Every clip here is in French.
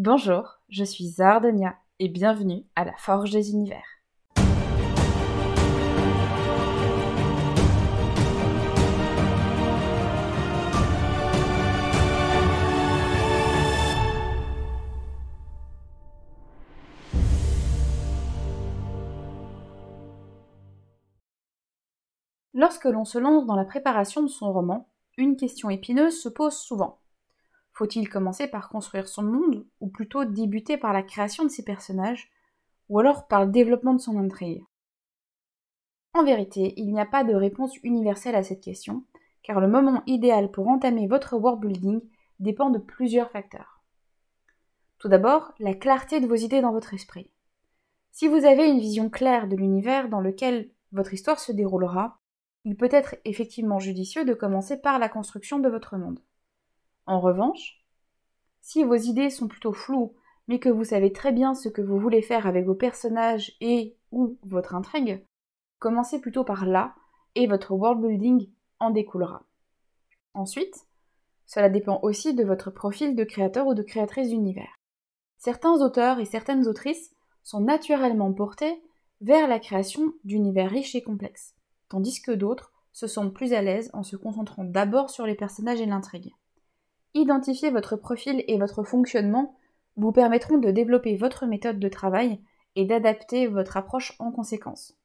Bonjour, je suis Zardonia et bienvenue à la Forge des Univers. Lorsque l'on se lance dans la préparation de son roman, une question épineuse se pose souvent. Faut-il commencer par construire son monde, ou plutôt débuter par la création de ses personnages, ou alors par le développement de son intrigue? En vérité, il n'y a pas de réponse universelle à cette question, car le moment idéal pour entamer votre world building dépend de plusieurs facteurs. Tout d'abord, la clarté de vos idées dans votre esprit. Si vous avez une vision claire de l'univers dans lequel votre histoire se déroulera, il peut être effectivement judicieux de commencer par la construction de votre monde. En revanche, si vos idées sont plutôt floues, mais que vous savez très bien ce que vous voulez faire avec vos personnages et ou votre intrigue, commencez plutôt par là et votre world building en découlera. Ensuite, cela dépend aussi de votre profil de créateur ou de créatrice d'univers. Certains auteurs et certaines autrices sont naturellement portés vers la création d'univers riches et complexes, tandis que d'autres se sentent plus à l'aise en se concentrant d'abord sur les personnages et l'intrigue. Identifier votre profil et votre fonctionnement vous permettront de développer votre méthode de travail et d'adapter votre approche en conséquence.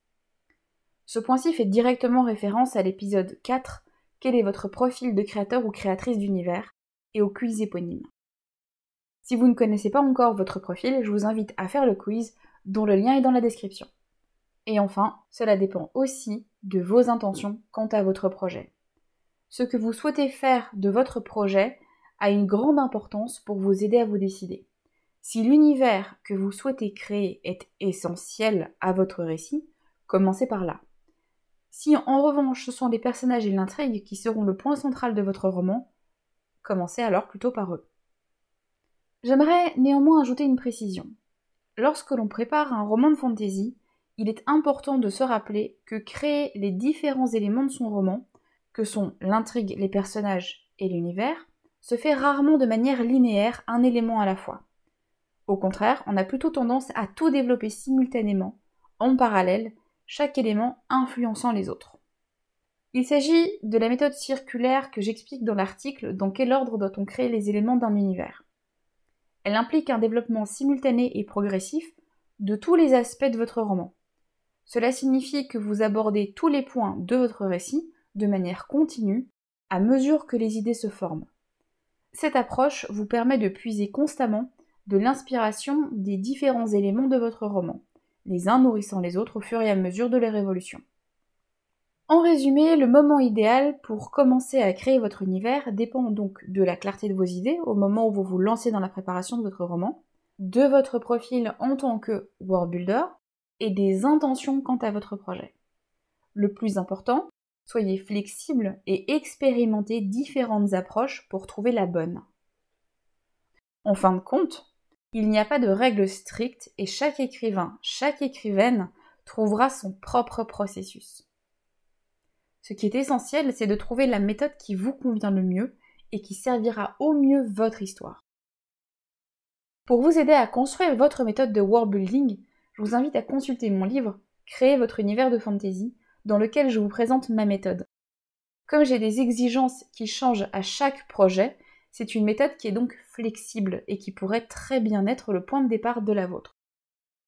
Ce point-ci fait directement référence à l'épisode 4 Quel est votre profil de créateur ou créatrice d'univers? et au quiz éponyme. Si vous ne connaissez pas encore votre profil, je vous invite à faire le quiz dont le lien est dans la description. Et enfin, cela dépend aussi de vos intentions quant à votre projet. Ce que vous souhaitez faire de votre projet a une grande importance pour vous aider à vous décider. Si l'univers que vous souhaitez créer est essentiel à votre récit, commencez par là. Si en revanche ce sont les personnages et l'intrigue qui seront le point central de votre roman, commencez alors plutôt par eux. J'aimerais néanmoins ajouter une précision. Lorsque l'on prépare un roman de fantasy, il est important de se rappeler que créer les différents éléments de son roman, que sont l'intrigue, les personnages et l'univers, se fait rarement de manière linéaire, un élément à la fois. Au contraire, on a plutôt tendance à tout développer simultanément, en parallèle, chaque élément influençant les autres. Il s'agit de la méthode circulaire que j'explique dans l'article Dans quel ordre doit-on créer les éléments d'un univers? Elle implique un développement simultané et progressif de tous les aspects de votre roman. Cela signifie que vous abordez tous les points de votre récit de manière continue à mesure que les idées se forment. Cette approche vous permet de puiser constamment de l'inspiration des différents éléments de votre roman, les uns nourrissant les autres au fur et à mesure de leur évolution. En résumé, le moment idéal pour commencer à créer votre univers dépend donc de la clarté de vos idées au moment où vous vous lancez dans la préparation de votre roman, de votre profil en tant que world builder et des intentions quant à votre projet. Le plus important, Soyez flexible et expérimentez différentes approches pour trouver la bonne. En fin de compte, il n'y a pas de règles strictes et chaque écrivain, chaque écrivaine trouvera son propre processus. Ce qui est essentiel, c'est de trouver la méthode qui vous convient le mieux et qui servira au mieux votre histoire. Pour vous aider à construire votre méthode de world building, je vous invite à consulter mon livre Créer votre univers de fantasy dans lequel je vous présente ma méthode. Comme j'ai des exigences qui changent à chaque projet, c'est une méthode qui est donc flexible et qui pourrait très bien être le point de départ de la vôtre.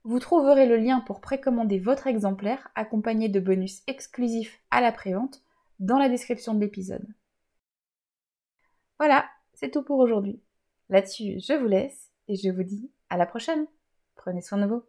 Vous trouverez le lien pour précommander votre exemplaire accompagné de bonus exclusifs à la prévente dans la description de l'épisode. Voilà, c'est tout pour aujourd'hui. Là-dessus, je vous laisse et je vous dis à la prochaine. Prenez soin de vous.